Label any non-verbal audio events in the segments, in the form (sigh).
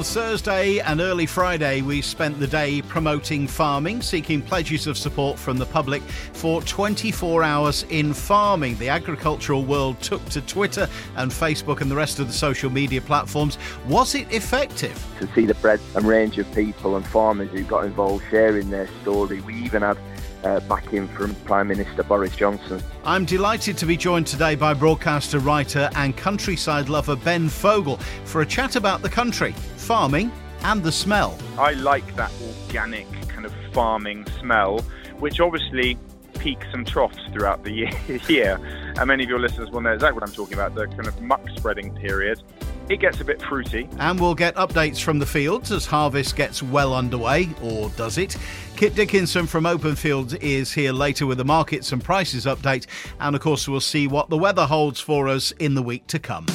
On Thursday and early Friday, we spent the day promoting farming, seeking pledges of support from the public for 24 hours in farming. The agricultural world took to Twitter and Facebook and the rest of the social media platforms. Was it effective? To see the breadth and range of people and farmers who got involved sharing their story. We even had uh, backing from Prime Minister Boris Johnson. I'm delighted to be joined today by broadcaster, writer, and countryside lover Ben Fogle for a chat about the country, farming, and the smell. I like that organic kind of farming smell, which obviously peaks and troughs throughout the (laughs) year. And many of your listeners will know exactly what I'm talking about the kind of muck spreading period. It gets a bit fruity. And we'll get updates from the fields as harvest gets well underway, or does it? Kit Dickinson from Open Fields is here later with the markets and prices update. And of course, we'll see what the weather holds for us in the week to come.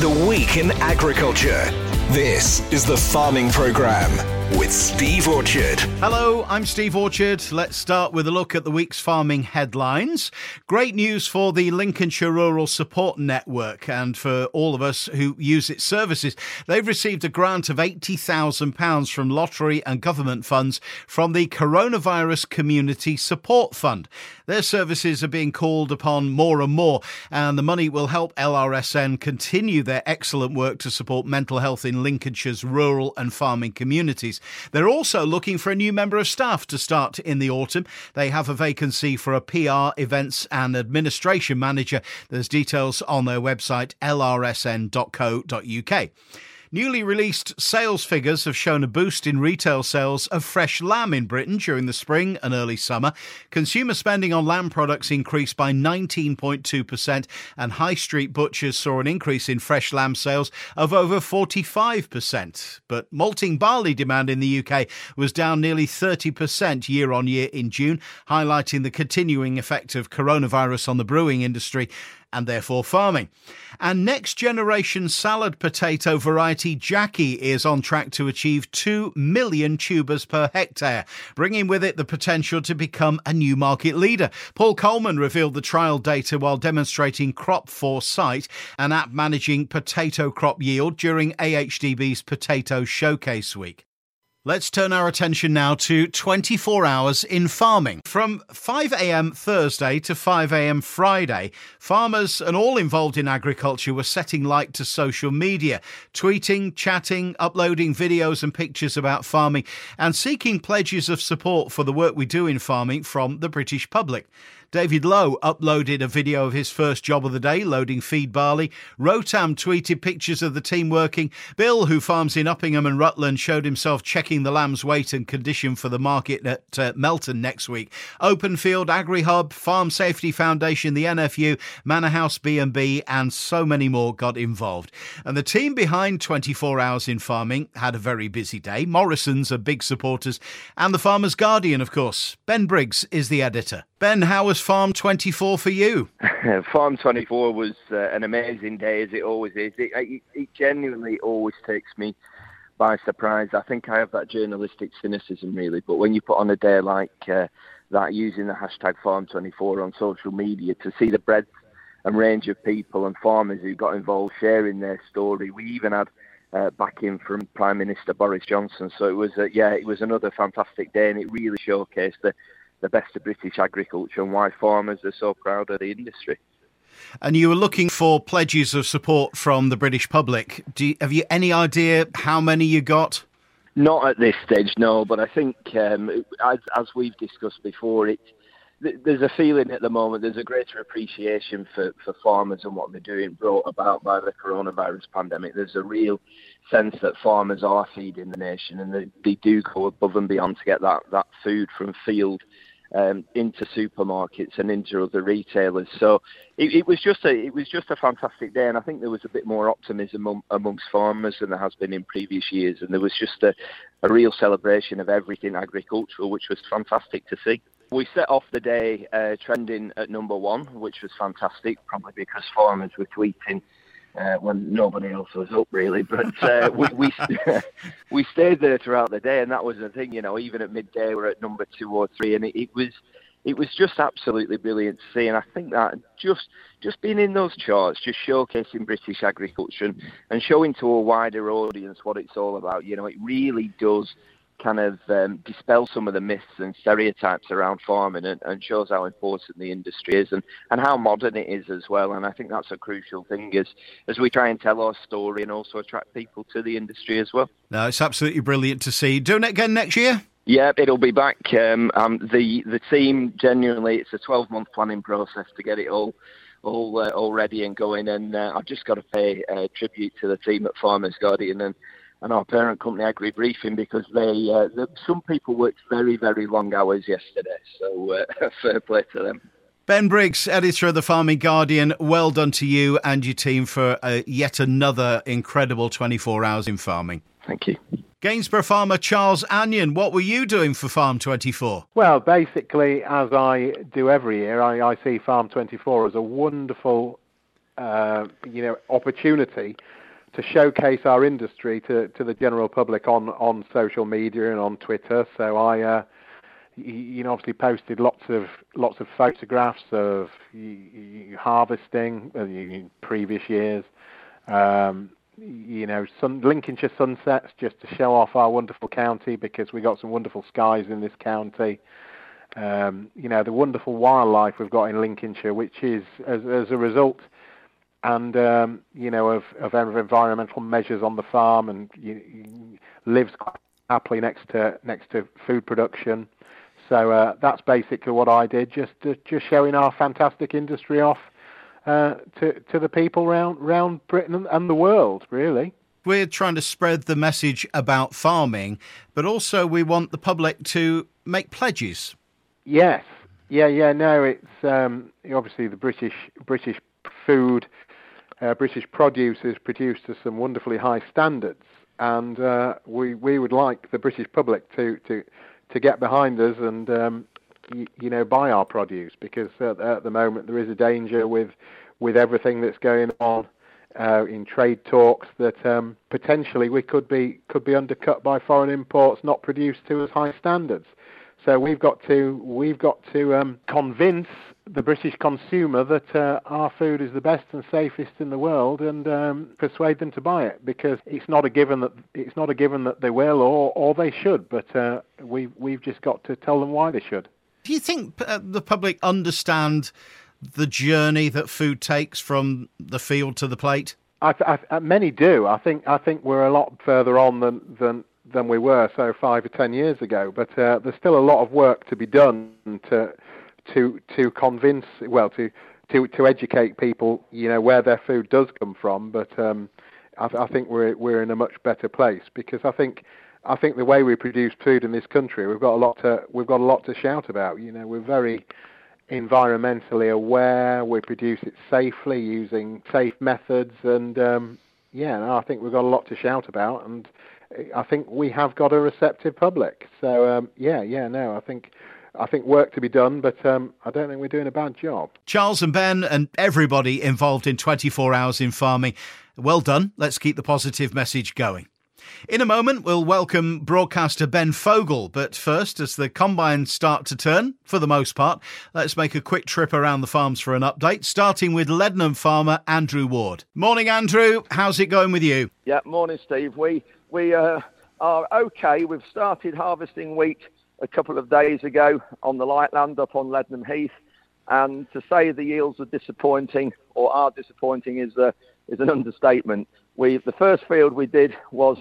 The Week in Agriculture. This is the Farming Programme with Steve Orchard. Hello, I'm Steve Orchard. Let's start with a look at the week's farming headlines. Great news for the Lincolnshire Rural Support Network and for all of us who use its services. They've received a grant of £80,000 from lottery and government funds from the Coronavirus Community Support Fund. Their services are being called upon more and more, and the money will help LRSN continue their excellent work to support mental health in Lincolnshire's rural and farming communities. They're also looking for a new member of staff to start in the autumn. They have a vacancy for a PR, events, and administration manager. There's details on their website, lrsn.co.uk. Newly released sales figures have shown a boost in retail sales of fresh lamb in Britain during the spring and early summer. Consumer spending on lamb products increased by 19.2%, and high street butchers saw an increase in fresh lamb sales of over 45%. But malting barley demand in the UK was down nearly 30% year on year in June, highlighting the continuing effect of coronavirus on the brewing industry and therefore farming. And next generation salad potato variety Jackie is on track to achieve 2 million tubers per hectare, bringing with it the potential to become a new market leader. Paul Coleman revealed the trial data while demonstrating Crop Foresight, an app managing potato crop yield during AHDB's Potato Showcase Week. Let's turn our attention now to 24 hours in farming. From 5am Thursday to 5am Friday, farmers and all involved in agriculture were setting light to social media, tweeting, chatting, uploading videos and pictures about farming, and seeking pledges of support for the work we do in farming from the British public. David Lowe uploaded a video of his first job of the day, loading feed barley. Rotam tweeted pictures of the team working. Bill, who farms in Uppingham and Rutland, showed himself checking the lamb's weight and condition for the market at uh, Melton next week. Openfield, AgriHub, Farm Safety Foundation, the NFU, Manor House B&B, and so many more got involved. And the team behind 24 Hours in Farming had a very busy day. Morrison's are big supporters, and the Farmer's Guardian, of course. Ben Briggs is the editor. Ben, how was Farm 24 for you? (laughs) Farm 24 was uh, an amazing day, as it always is. It, it, it, genuinely always takes me by surprise. I think I have that journalistic cynicism, really. But when you put on a day like uh, that, using the hashtag Farm 24 on social media, to see the breadth and range of people and farmers who got involved sharing their story, we even had uh, backing from Prime Minister Boris Johnson. So it was, uh, yeah, it was another fantastic day, and it really showcased the the best of British agriculture and why farmers are so proud of the industry. And you were looking for pledges of support from the British public. You, have you any idea how many you got? Not at this stage, no. But I think, um, as, as, we've discussed before, it, there's a feeling at the moment, there's a greater appreciation for, for farmers and what they're doing brought about by the coronavirus pandemic. There's a real sense that farmers are feeding the nation and they, they do go above and beyond to get that, that food from field um, into supermarkets and into other retailers. So it, it, was just a it was just a fantastic day, and I think there was a bit more optimism amongst farmers than there has been in previous years, and there was just a, a real celebration of everything agricultural, which was fantastic to see. We set off the day uh, trending at number one, which was fantastic, probably because farmers were tweeting uh, when nobody else was up really. But uh, we we (laughs) we stayed there throughout the day, and that was the thing. You know, even at midday, we're at number two or three, and it, it was it was just absolutely brilliant to see. And I think that just just being in those charts, just showcasing British agriculture and, and showing to a wider audience what it's all about, you know, it really does kind of um, dispel some of the myths and stereotypes around farming and, and, shows how important the industry is and, and how modern it is as well. And I think that's a crucial thing as, as we try and tell our story and also attract people to the industry as well. No, it's absolutely brilliant to see. Doing it again next year? Yeah, it'll be back. Um, um, the the team genuinely, it's a 12 month planning process to get it all all uh, all ready and going. And uh, I've just got to pay uh, tribute to the team at Farmers Guardian and and our parent company Agri Briefing because they, uh, some people worked very very long hours yesterday. So uh, (laughs) fair play to them. Ben Briggs, editor of the Farming Guardian, well done to you and your team for uh, yet another incredible 24 hours in farming. Thank you. Gainsborough farmer Charles Anion, what were you doing for Farm 24? Well, basically, as I do every year, I, I see Farm 24 as a wonderful, uh, you know, opportunity to showcase our industry to, to the general public on, on social media and on Twitter. So I, uh, you know, obviously posted lots of lots of photographs of harvesting in previous years. Um, you know, Lincolnshire sunsets just to show off our wonderful county because we got some wonderful skies in this county. Um, you know, the wonderful wildlife we've got in Lincolnshire, which is as, as a result and um, you know of, of environmental measures on the farm, and you, you lives quite happily next to next to food production. So uh, that's basically what I did, just uh, just showing our fantastic industry off uh, to to the people round round Britain and the world, really. We're trying to spread the message about farming, but also we want the public to make pledges. Yes, yeah, yeah. No, it's um, obviously the British British food uh, British produce is produced to some wonderfully high standards, and uh, we we would like the British public to to to get behind us and um, y- you know buy our produce because at, at, the moment there is a danger with with everything that's going on uh, in trade talks that um, potentially we could be could be undercut by foreign imports not produced to as high standards. So we've got to we've got to um, convince the British consumer that uh, our food is the best and safest in the world, and um, persuade them to buy it because it's not a given that it's not a given that they will or or they should, but uh, we we've just got to tell them why they should. Do you think uh, the public understand the journey that food takes from the field to the plate? I, I, uh, many do. I think I think we're a lot further on than than than we were so five or ten years ago. But uh, there's still a lot of work to be done to to to convince well to to to educate people you know where their food does come from but um I, I think we're we're in a much better place because I think I think the way we produce food in this country we've got a lot to we've got a lot to shout about. You know we're very environmentally aware we produce it safely using safe methods and um yeah no, I think we've got a lot to shout about and I think we have got a receptive public. So um yeah yeah no I think I think work to be done, but um, I don't think we're doing a bad job. Charles and Ben and everybody involved in 24 hours in farming, well done. Let's keep the positive message going. In a moment, we'll welcome broadcaster Ben Fogle. But first, as the combines start to turn, for the most part, let's make a quick trip around the farms for an update, starting with Leadenham farmer Andrew Ward. Morning, Andrew. How's it going with you? Yeah, morning, Steve. We we uh, are okay. We've started harvesting wheat a couple of days ago on the Lightland up on Leadenham Heath. And to say the yields are disappointing or are disappointing is, a, is an understatement. We, the first field we did was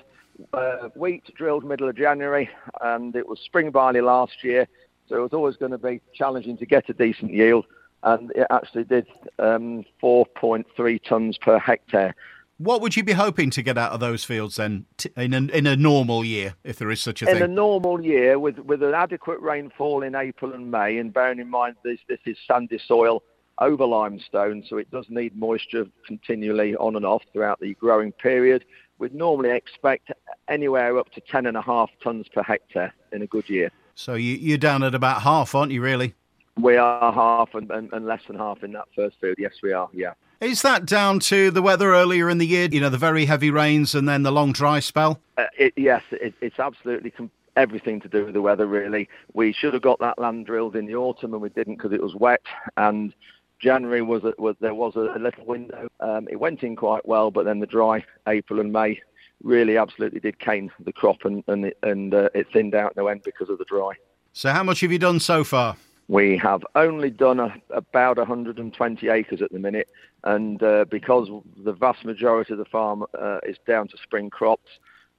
uh, wheat drilled middle of January, and it was spring barley last year, so it was always going to be challenging to get a decent yield. And it actually did um, 4.3 tonnes per hectare. What would you be hoping to get out of those fields then in a, in a normal year, if there is such a thing? In a normal year, with, with an adequate rainfall in April and May, and bearing in mind this, this is sandy soil over limestone, so it does need moisture continually on and off throughout the growing period. We'd normally expect anywhere up to 10.5 tonnes per hectare in a good year. So you, you're down at about half, aren't you, really? We are half and, and, and less than half in that first field. Yes, we are, yeah. Is that down to the weather earlier in the year? You know, the very heavy rains and then the long dry spell. Uh, it, yes, it, it's absolutely com- everything to do with the weather, really. We should have got that land drilled in the autumn, and we didn't because it was wet. And January was, a, was there was a, little window. Um, it went in quite well, but then the dry April and May really absolutely did cane the crop, and and it, and uh, it thinned out no end because of the dry. So, how much have you done so far? We have only done a, about 120 acres at the minute, and uh, because the vast majority of the farm uh, is down to spring crops,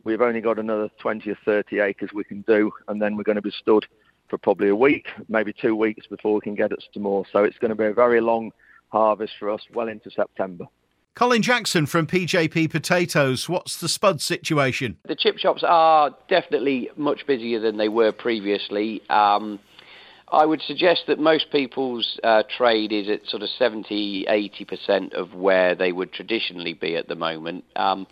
we've only got another 20 or 30 acres we can do, and then we're going to be stood for probably a week, maybe two weeks before we can get us to more. So it's going to be a very long harvest for us, well into September. Colin Jackson from PJP Potatoes. What's the spud situation? The chip shops are definitely much busier than they were previously. Um, I would suggest that most people's uh, trade is at sort of 70, 80% of where they would traditionally be at the moment. Um,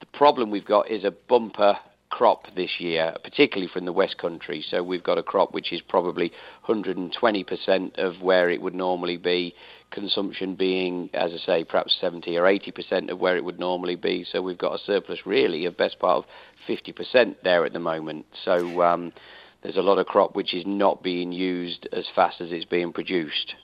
the problem we've got is a bumper crop this year, particularly from the West Country. So we've got a crop which is probably 120% of where it would normally be, consumption being, as I say, perhaps 70 or 80% of where it would normally be. So we've got a surplus really of best part of 50% there at the moment. So um, there's a lot of crop which is not being used as fast as it's being produced.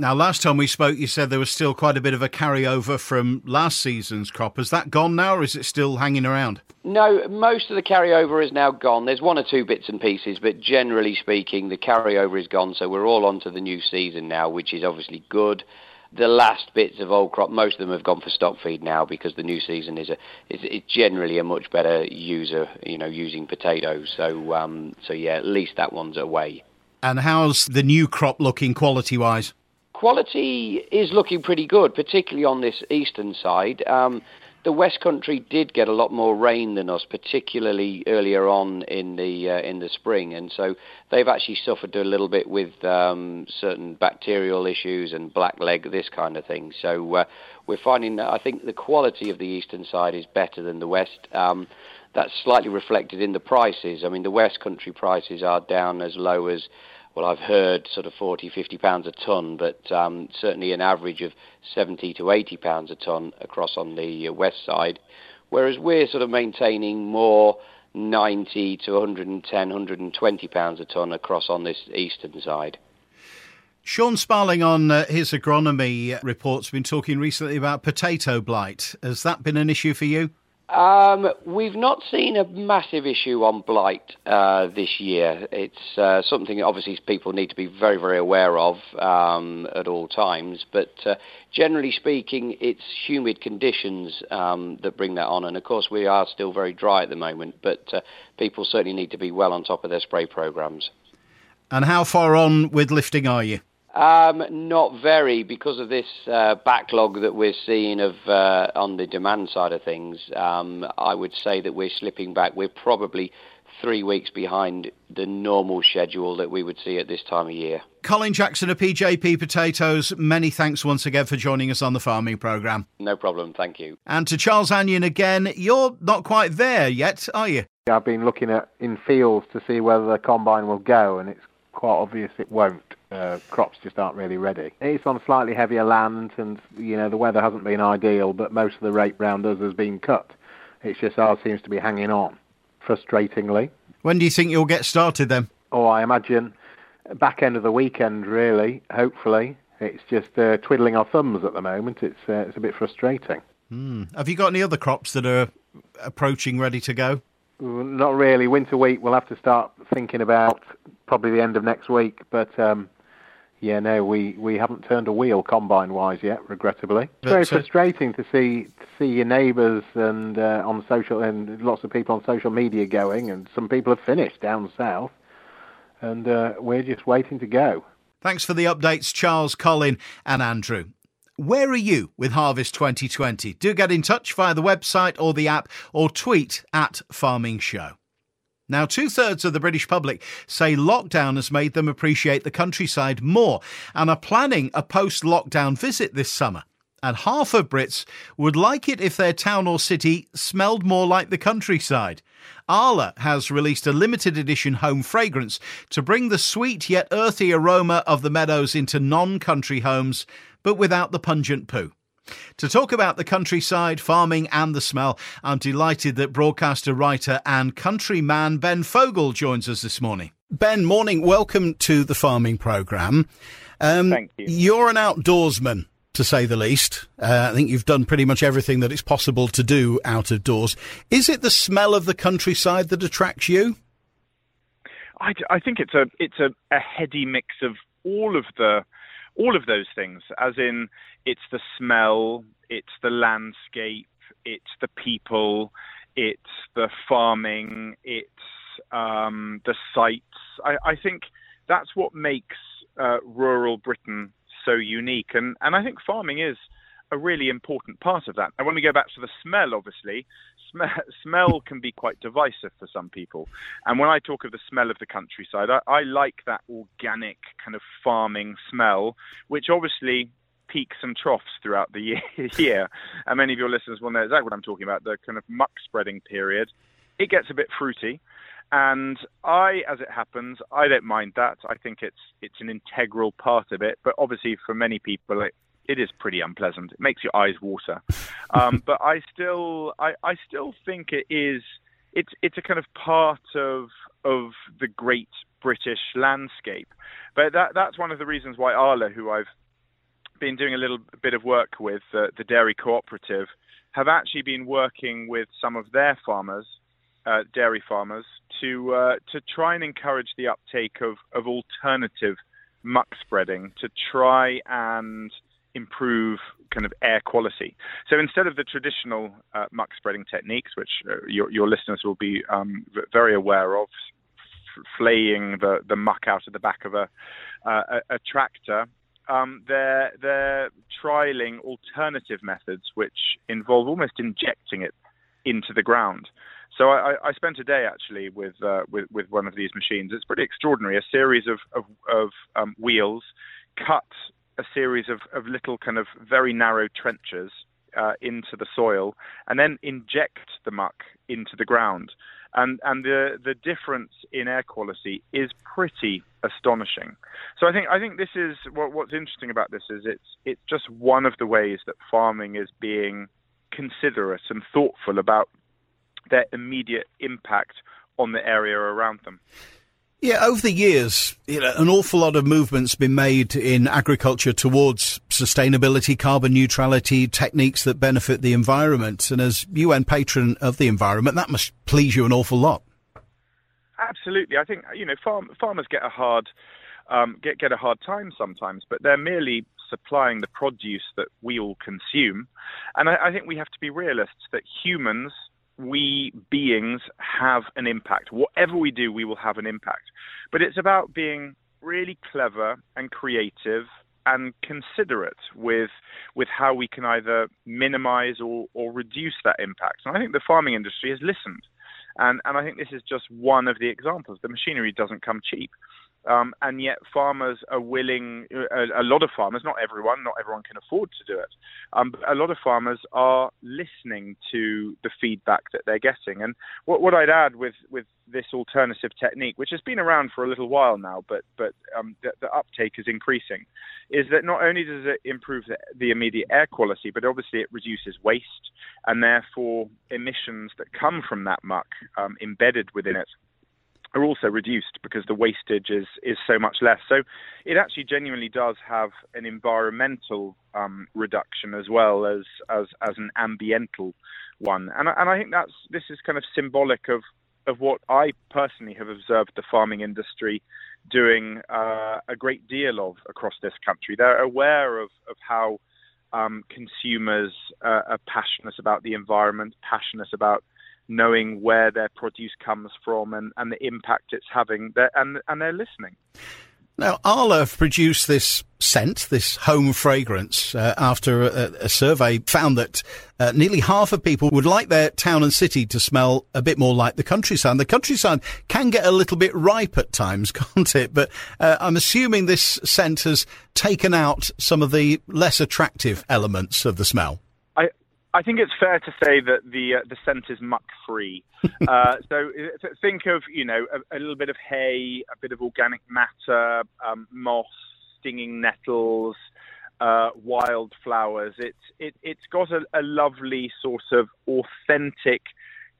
Now, last time we spoke, you said there was still quite a bit of a carryover from last season's crop. Has that gone now, or is it still hanging around? No, most of the carryover is now gone. There's one or two bits and pieces, but generally speaking, the carryover is gone. So we're all on to the new season now, which is obviously good. The last bits of old crop, most of them have gone for stock feed now because the new season is a is, is generally a much better user, you know, using potatoes. So, um, so yeah, at least that one's away. And how's the new crop looking quality wise? Quality is looking pretty good, particularly on this eastern side. Um, the West Country did get a lot more rain than us, particularly earlier on in the uh, in the spring, and so they've actually suffered a little bit with um, certain bacterial issues and black leg, this kind of thing. So uh, we're finding that I think the quality of the eastern side is better than the west. Um, that's slightly reflected in the prices. I mean, the West Country prices are down as low as well, I've heard sort of 40, 50 pounds a ton, but um, certainly an average of 70 to 80 pounds a ton across on the uh, west side. Whereas we're sort of maintaining more 90 to 110, 120 pounds a ton across on this eastern side. Sean Sparling on uh, his agronomy reports been talking recently about potato blight. Has that been an issue for you? Um, we've not seen a massive issue on blight uh, this year. It's uh, something obviously people need to be very, very aware of um, at all times. But uh, generally speaking, it's humid conditions um, that bring that on. And of course, we are still very dry at the moment. But uh, people certainly need to be well on top of their spray programs. And how far on with lifting are you? Um, not very, because of this uh, backlog that we're seeing of uh, on the demand side of things. Um, I would say that we're slipping back. We're probably three weeks behind the normal schedule that we would see at this time of year. Colin Jackson of PJP Potatoes, many thanks once again for joining us on the farming programme. No problem, thank you. And to Charles Anion again, you're not quite there yet, are you? I've been looking at in fields to see whether the combine will go, and it's quite obvious it won't. Uh, crops just aren't really ready. It's on slightly heavier land, and you know the weather hasn't been ideal, but most of the rape round us has been cut. It's just ours seems to be hanging on, frustratingly. When do you think you'll get started then? Oh, I imagine back end of the weekend, really. Hopefully, it's just uh, twiddling our thumbs at the moment. It's uh, it's a bit frustrating. Mm. Have you got any other crops that are approaching ready to go? Not really. Winter wheat, we'll have to start thinking about probably the end of next week. But um, yeah, no, we, we haven't turned a wheel combine wise yet, regrettably. It's very but, uh, frustrating to see to see your neighbours and uh, on social and lots of people on social media going, and some people have finished down south, and uh, we're just waiting to go. Thanks for the updates, Charles, Colin, and Andrew. Where are you with Harvest 2020? Do get in touch via the website or the app or tweet at Farming Show. Now, two thirds of the British public say lockdown has made them appreciate the countryside more and are planning a post lockdown visit this summer. And half of Brits would like it if their town or city smelled more like the countryside. Arla has released a limited edition home fragrance to bring the sweet yet earthy aroma of the meadows into non country homes, but without the pungent poo. To talk about the countryside, farming, and the smell, I'm delighted that broadcaster, writer, and countryman Ben Fogle joins us this morning. Ben, morning. Welcome to the farming programme. Um, Thank you. You're an outdoorsman, to say the least. Uh, I think you've done pretty much everything that it's possible to do out of doors. Is it the smell of the countryside that attracts you? I, I think it's a it's a, a heady mix of all of the all of those things, as in it's the smell, it's the landscape, it's the people, it's the farming, it's um, the sites. I, I, think that's what makes uh, rural Britain so unique, and and I think farming is a really important part of that. And when we go back to the smell, obviously, sm- (laughs) smell can be quite divisive for some people. And when I talk of the smell of the countryside, I, I like that organic kind of farming smell, which obviously peaks and troughs throughout the (laughs) year. year. And many of your listeners will know exactly what I'm talking about the kind of muck spreading period. It gets a bit fruity. And I, as it happens, I don't mind that. I think it's it's an integral part of it. But obviously, for many people, it, it is pretty unpleasant. It makes your eyes water. (laughs) Um, but I still, I, I still think it is. It's it's a kind of part of of the great British landscape. But that that's one of the reasons why Arla, who I've been doing a little bit of work with, uh, the dairy cooperative, have actually been working with some of their farmers, uh, dairy farmers, to uh, to try and encourage the uptake of of alternative muck spreading to try and improve kind of air quality. So instead of the traditional uh, muck spreading techniques, which uh, your, your, listeners will be um, very aware of, flaying the, the muck out of the back of a, uh, a, a, tractor, um, they're, they're trialing alternative methods which involve almost injecting it into the ground. So I, I spent a day actually with, uh, with, with one of these machines. It's pretty extraordinary. A series of of, of um, wheels cut a series of, of little kind of very narrow trenches uh, into the soil and then inject the muck into the ground. And, and the, the difference in air quality is pretty astonishing. So I think, I think this is what, what's interesting about this is it's, it's just one of the ways that farming is being considerate and thoughtful about their immediate impact on the area around them. Yeah, over the years, you know, an awful lot of movement's been made in agriculture towards sustainability, carbon neutrality, techniques that benefit the environment. And as UN patron of the environment, that must please you an awful lot. Absolutely, I think you know farm, farmers get a hard um, get get a hard time sometimes, but they're merely supplying the produce that we all consume. And I, I think we have to be realists that humans we beings have an impact. Whatever we do, we will have an impact. But it's about being really clever and creative and considerate with with how we can either minimize or, or reduce that impact. And I think the farming industry has listened. And, and I think this is just one of the examples. The machinery doesn't come cheap. Um, and yet farmers are willing, a, a, lot of farmers, not everyone, not everyone can afford to do it, um, but a lot of farmers are listening to the feedback that they're getting. And what, what I'd add with, with this alternative technique, which has been around for a little while now, but, but um, the, the, uptake is increasing, is that not only does it improve the, the immediate air quality, but obviously it reduces waste and therefore emissions that come from that muck um, embedded within it are also reduced because the wastage is is so much less. So it actually genuinely does have an environmental um, reduction as well as as as an ambiental one. And and I think that's this is kind of symbolic of of what I personally have observed the farming industry doing uh, a great deal of across this country. They're aware of of how um, consumers uh, are passionate about the environment, passionate about knowing where their produce comes from and, and the impact it's having, they're, and, and they're listening. Now, Arla have produced this scent, this home fragrance, uh, after a, a, survey found that uh, nearly half of people would like their town and city to smell a bit more like the countryside. The countryside can get a little bit ripe at times, (laughs) can't it? But uh, I'm assuming this scent has taken out some of the less attractive elements of the smell. I think it's fair to say that the uh, the scent is muck free. (laughs) uh, so think of you know a, a, little bit of hay, a bit of organic matter, um, moss, stinging nettles, uh, wild flowers. It's it, it's got a, a lovely sort of authentic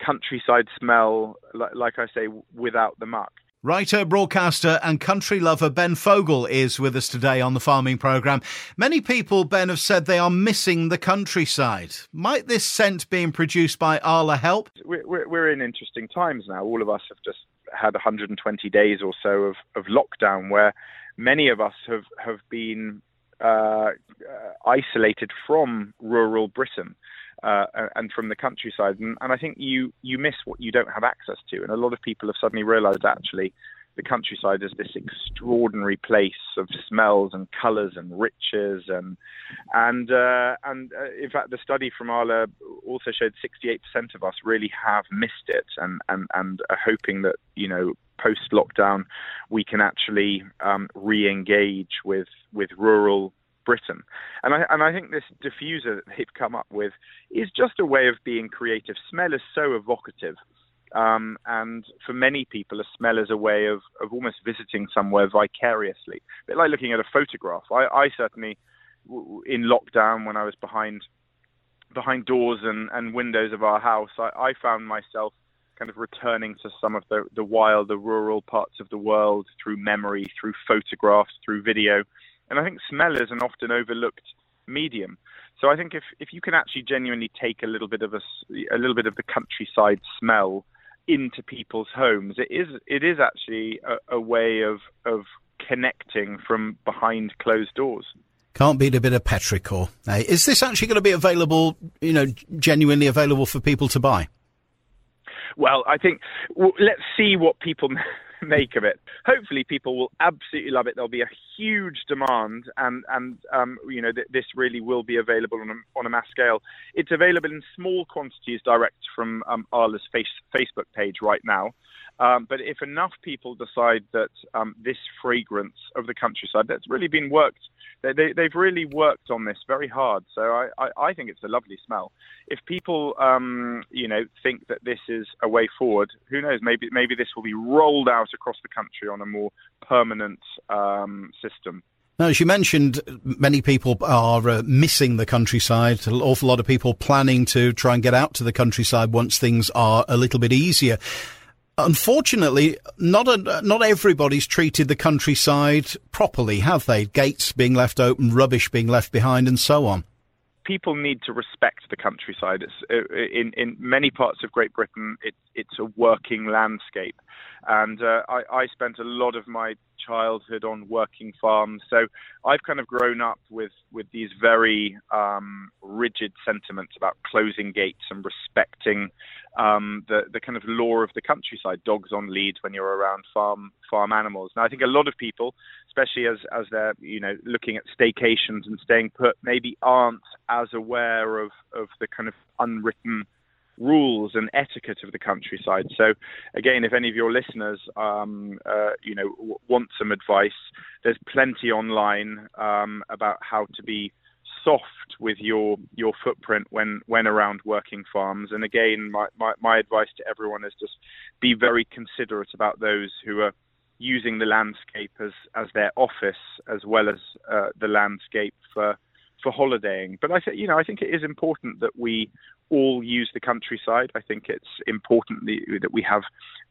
countryside smell, like, like I say, without the muck. Writer, broadcaster, and country lover Ben Fogle is with us today on the farming programme. Many people, Ben, have said they are missing the countryside. Might this scent being produced by Arla help? We're, we're in interesting times now. All of us have just had 120 days or so of, of lockdown where many of us have, have been uh, isolated from rural Britain uh, and from the countryside. And, and I think you you miss what you don't have access to. And a lot of people have suddenly realised actually the countryside is this extraordinary place of smells and colours and riches and and uh, and uh, in fact the study from Arla also showed 68% of us really have missed it and and and are hoping that you know post lockdown we can actually um, re-engage with with rural Britain. And I, and I think this diffuser that they've come up with is just a way of being creative. Smell is so evocative. Um, and for many people, a smell is a way of, of almost visiting somewhere vicariously. A bit like looking at a photograph. I, I certainly, in lockdown, when I was behind behind doors and, and windows of our house, I, I found myself kind of returning to some of the, the wild, the rural parts of the world through memory, through photographs, through video. And I think smell is an often overlooked medium. So I think if, if you can actually genuinely take a little bit of a, a little bit of the countryside smell into people's homes, it is it is actually a, a way of of connecting from behind closed doors. Can't beat a bit of petrichor. Is this actually going to be available, you know, genuinely available for people to buy? Well, I think well, let's see what people (laughs) (laughs) make of it. Hopefully, people will absolutely love it. There'll be a huge demand, and and um, you know th- this really will be available on a, on a mass scale. It's available in small quantities direct from um, Arla's face, Facebook page right now. Um, but if enough people decide that um, this fragrance of the countryside that's really been worked, they, have really worked on this very hard. So I, I, I, think it's a lovely smell. If people, um, you know, think that this is a way forward, who knows? Maybe maybe this will be rolled out across the country on a more permanent um, system. Now, as you mentioned, many people are uh, missing the countryside. An awful lot of people planning to try and get out to the countryside once things are a little bit easier. Unfortunately, not a, not everybody's treated the countryside properly, have they? Gates being left open, rubbish being left behind, and so on. People need to respect the countryside. It's, uh, in in many parts of Great Britain, it, it's a working landscape, and uh, I, I spent a lot of my childhood on working farms. So I've kind of grown up with, with these very um, rigid sentiments about closing gates and respecting um, the, the kind of law of the countryside, dogs on leads when you're around farm farm animals. Now I think a lot of people, especially as, as they're you know looking at staycations and staying put, maybe aren't as aware of, of the kind of unwritten rules and etiquette of the countryside. So, again, if any of your listeners, um, uh, you know, w- want some advice, there's plenty online um, about how to be soft with your your footprint when when around working farms. And again, my, my, my advice to everyone is just be very considerate about those who are using the landscape as as their office as well as uh, the landscape for for holidaying. But I think you know I think it is important that we all use the countryside. I think it's important that we have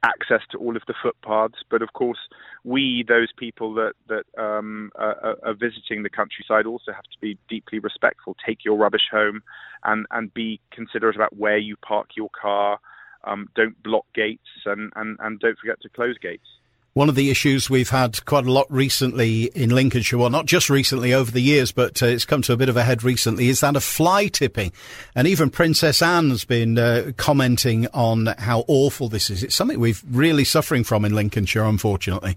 access to all of the footpaths. But of course, we, those people that that um, are, are, visiting the countryside, also have to be deeply respectful. Take your rubbish home, and and be considerate about where you park your car. Um, don't block gates, and, and and don't forget to close gates. One of the issues we've had quite a lot recently in Lincolnshire, well, not just recently over the years, but uh, it's come to a bit of a head recently, is that of fly tipping. And even Princess Anne's been uh, commenting on how awful this is. It's something we've really suffering from in Lincolnshire, unfortunately.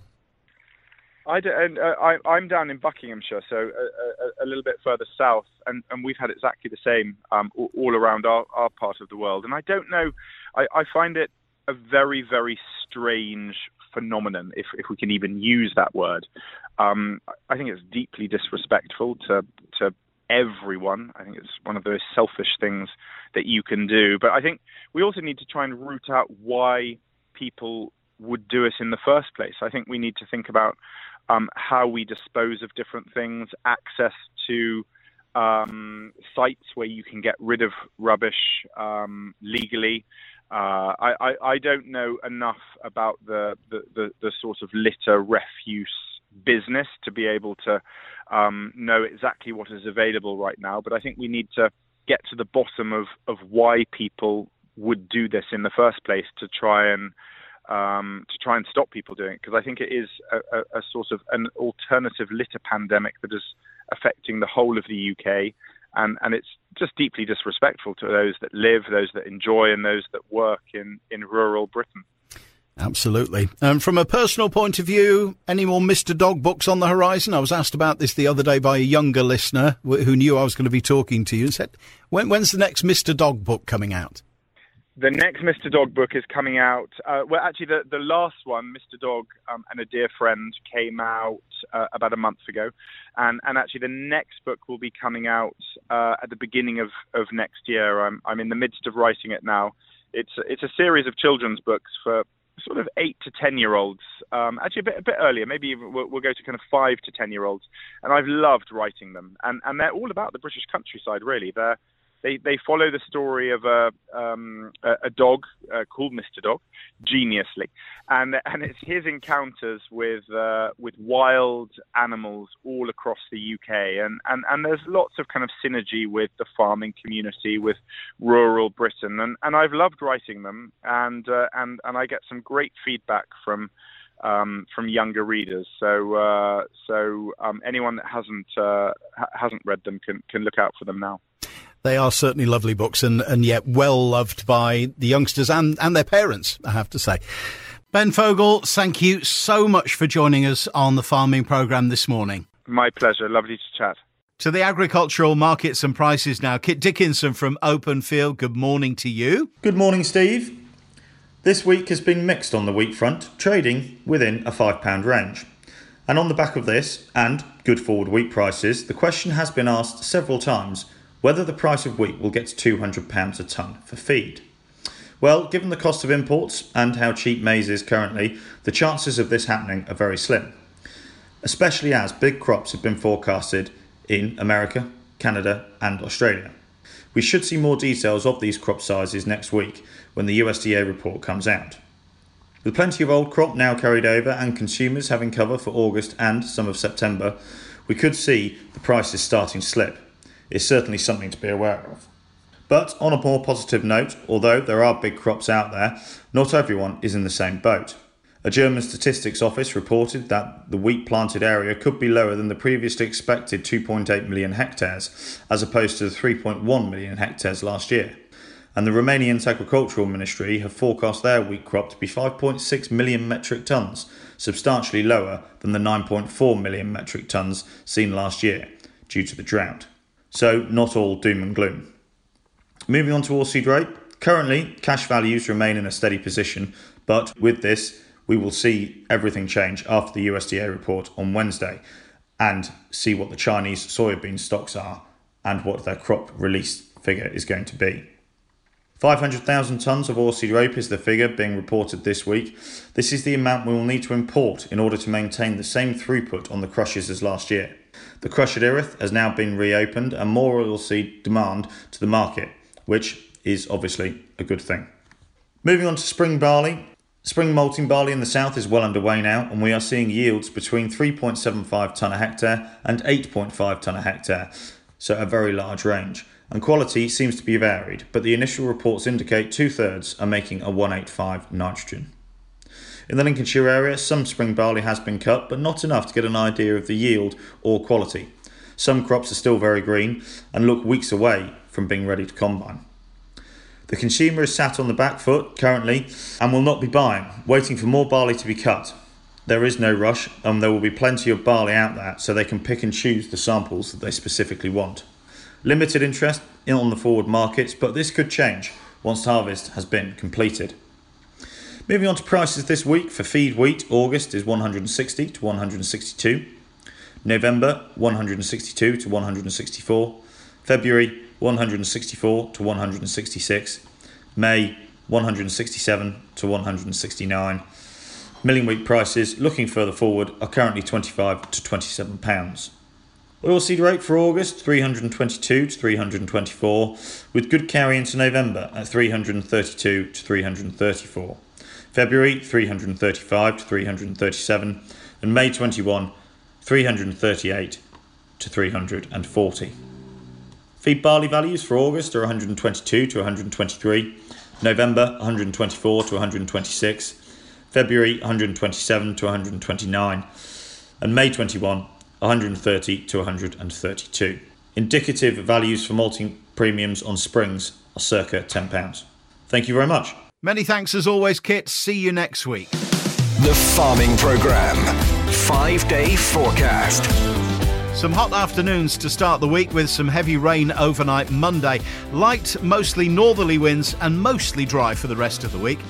I and, uh, I, am down in Buckinghamshire, so a, a, a, little bit further south, and, and we've had exactly the same um, all, all, around our, our part of the world. And I don't know, I, I find it a very, very strange phenomenon, if, if we can even use that word. Um, I think it's deeply disrespectful to, to everyone. I think it's one of those selfish things that you can do. But I think we also need to try and root out why people would do it in the first place. I think we need to think about um, how we dispose of different things, access to um, sites where you can get rid of rubbish um, legally. Uh, I, I, I, don't know enough about the, the, the, the, sort of litter refuse business to be able to um, know exactly what is available right now, but I think we need to get to the bottom of, of why people would do this in the first place to try and um, to try and stop people doing it because I think it is a, a, a, sort of an alternative litter pandemic that is affecting the whole of the UK, and and it's just deeply disrespectful to those that live, those that enjoy, and those that work in in rural Britain. Absolutely. Um, from a personal point of view, any more Mr. Dog books on the horizon? I was asked about this the other day by a younger listener who knew I was going to be talking to you and said, when, when's the next Mr. Dog book coming out? The next Mr. Dog book is coming out. Uh, well, actually, the, the last one, Mr. Dog um, and a Dear Friend, came out uh, about a month ago. And, and actually, the next book will be coming out uh, at the beginning of, of next year. I'm, I'm in the midst of writing it now. It's, it's a series of children's books for sort of eight to ten year olds. Um, actually, a bit, a bit earlier. Maybe we'll, we'll, go to kind of five to ten year olds. And I've loved writing them, and and they're all about the British countryside. Really, they're they they follow the story of a um, a, dog uh, called Mr. Dog, geniusly, and and it's his encounters with uh, with wild animals all across the UK, and, and and there's lots of kind of synergy with the farming community, with rural Britain, and and I've loved writing them, and uh, and and I get some great feedback from. Um, from younger readers. So, uh, so um, anyone that hasn't uh, ha- hasn't read them can can look out for them now. They are certainly lovely books and, and yet well loved by the youngsters and, and their parents, I have to say. Ben Fogle, thank you so much for joining us on the farming programme this morning. My pleasure. Lovely to chat. To the agricultural markets and prices now. Kit Dickinson from Open Field, good morning to you. Good morning, Steve. This week has been mixed on the wheat front, trading within a £5 range. And on the back of this, and good forward wheat prices, the question has been asked several times whether the price of wheat will get to £200 a tonne for feed. Well, given the cost of imports and how cheap maize is currently, the chances of this happening are very slim, especially as big crops have been forecasted in America, Canada, and Australia. We should see more details of these crop sizes next week when the USDA report comes out. With plenty of old crop now carried over and consumers having cover for August and some of September, we could see the prices starting to slip is certainly something to be aware of. But on a more positive note, although there are big crops out there, not everyone is in the same boat. A German statistics office reported that the wheat planted area could be lower than the previously expected 2.8 million hectares, as opposed to the 3.1 million hectares last year. And the Romanian's agricultural ministry have forecast their wheat crop to be 5.6 million metric tonnes, substantially lower than the 9.4 million metric tonnes seen last year, due to the drought. So, not all doom and gloom. Moving on to oilseed rape. Currently, cash values remain in a steady position, but with this, we will see everything change after the USDA report on Wednesday and see what the Chinese soybean stocks are and what their crop release figure is going to be. 500,000 tonnes of oilseed rape is the figure being reported this week. This is the amount we will need to import in order to maintain the same throughput on the crushes as last year. The crush at Erith has now been reopened and more oilseed demand to the market, which is obviously a good thing. Moving on to spring barley. Spring malting barley in the south is well underway now, and we are seeing yields between 3.75 tonne a hectare and 8.5 tonne a hectare, so a very large range. And quality seems to be varied, but the initial reports indicate two thirds are making a 185 nitrogen. In the Lincolnshire area, some spring barley has been cut, but not enough to get an idea of the yield or quality. Some crops are still very green and look weeks away from being ready to combine. The consumer is sat on the back foot currently and will not be buying, waiting for more barley to be cut. There is no rush, and there will be plenty of barley out there so they can pick and choose the samples that they specifically want. Limited interest on the forward markets, but this could change once harvest has been completed. Moving on to prices this week for feed wheat, August is 160 to 162. November 162 to 164. February 164 to 166. May 167 to 169. Milling wheat prices, looking further forward, are currently 25 to 27 pounds. Oilseed rape for August 322 to 324, with good carry into November at 332 to 334. February 335 to 337, and May 21 338 to 340. Feed barley values for August are 122 to 123, November 124 to 126, February 127 to 129, and May 21 130 to 132. Indicative values for malting premiums on springs are circa £10. Thank you very much. Many thanks as always, Kit. See you next week. The Farming Programme. Five day forecast. Some hot afternoons to start the week with some heavy rain overnight Monday. Light, mostly northerly winds and mostly dry for the rest of the week.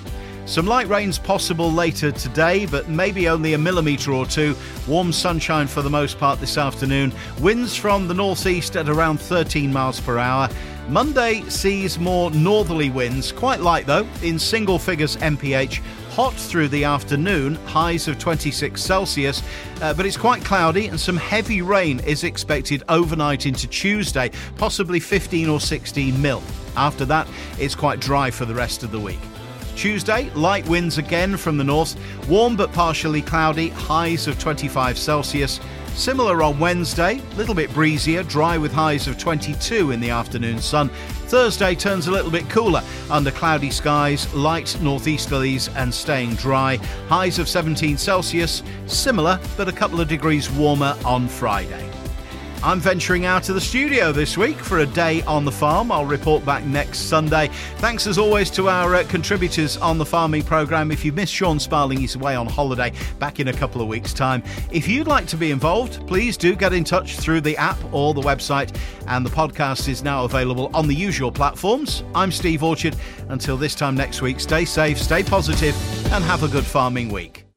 Some light rains possible later today, but maybe only a millimetre or two. Warm sunshine for the most part this afternoon. Winds from the northeast at around 13 miles per hour. Monday sees more northerly winds, quite light though, in single figures MPH. Hot through the afternoon, highs of 26 Celsius, uh, but it's quite cloudy and some heavy rain is expected overnight into Tuesday, possibly 15 or 16 mil. After that, it's quite dry for the rest of the week. Tuesday, light winds again from the north, warm but partially cloudy, highs of 25 Celsius. Similar on Wednesday, a little bit breezier, dry with highs of 22 in the afternoon sun. Thursday turns a little bit cooler under cloudy skies, light northeasterlies and staying dry. Highs of 17 Celsius, similar but a couple of degrees warmer on Friday. I'm venturing out of the studio this week for a day on the farm. I'll report back next Sunday. Thanks as always to our uh, contributors on the farming programme. If you missed Sean Sparling, he's away on holiday back in a couple of weeks' time. If you'd like to be involved, please do get in touch through the app or the website. And the podcast is now available on the usual platforms. I'm Steve Orchard. Until this time next week, stay safe, stay positive, and have a good farming week.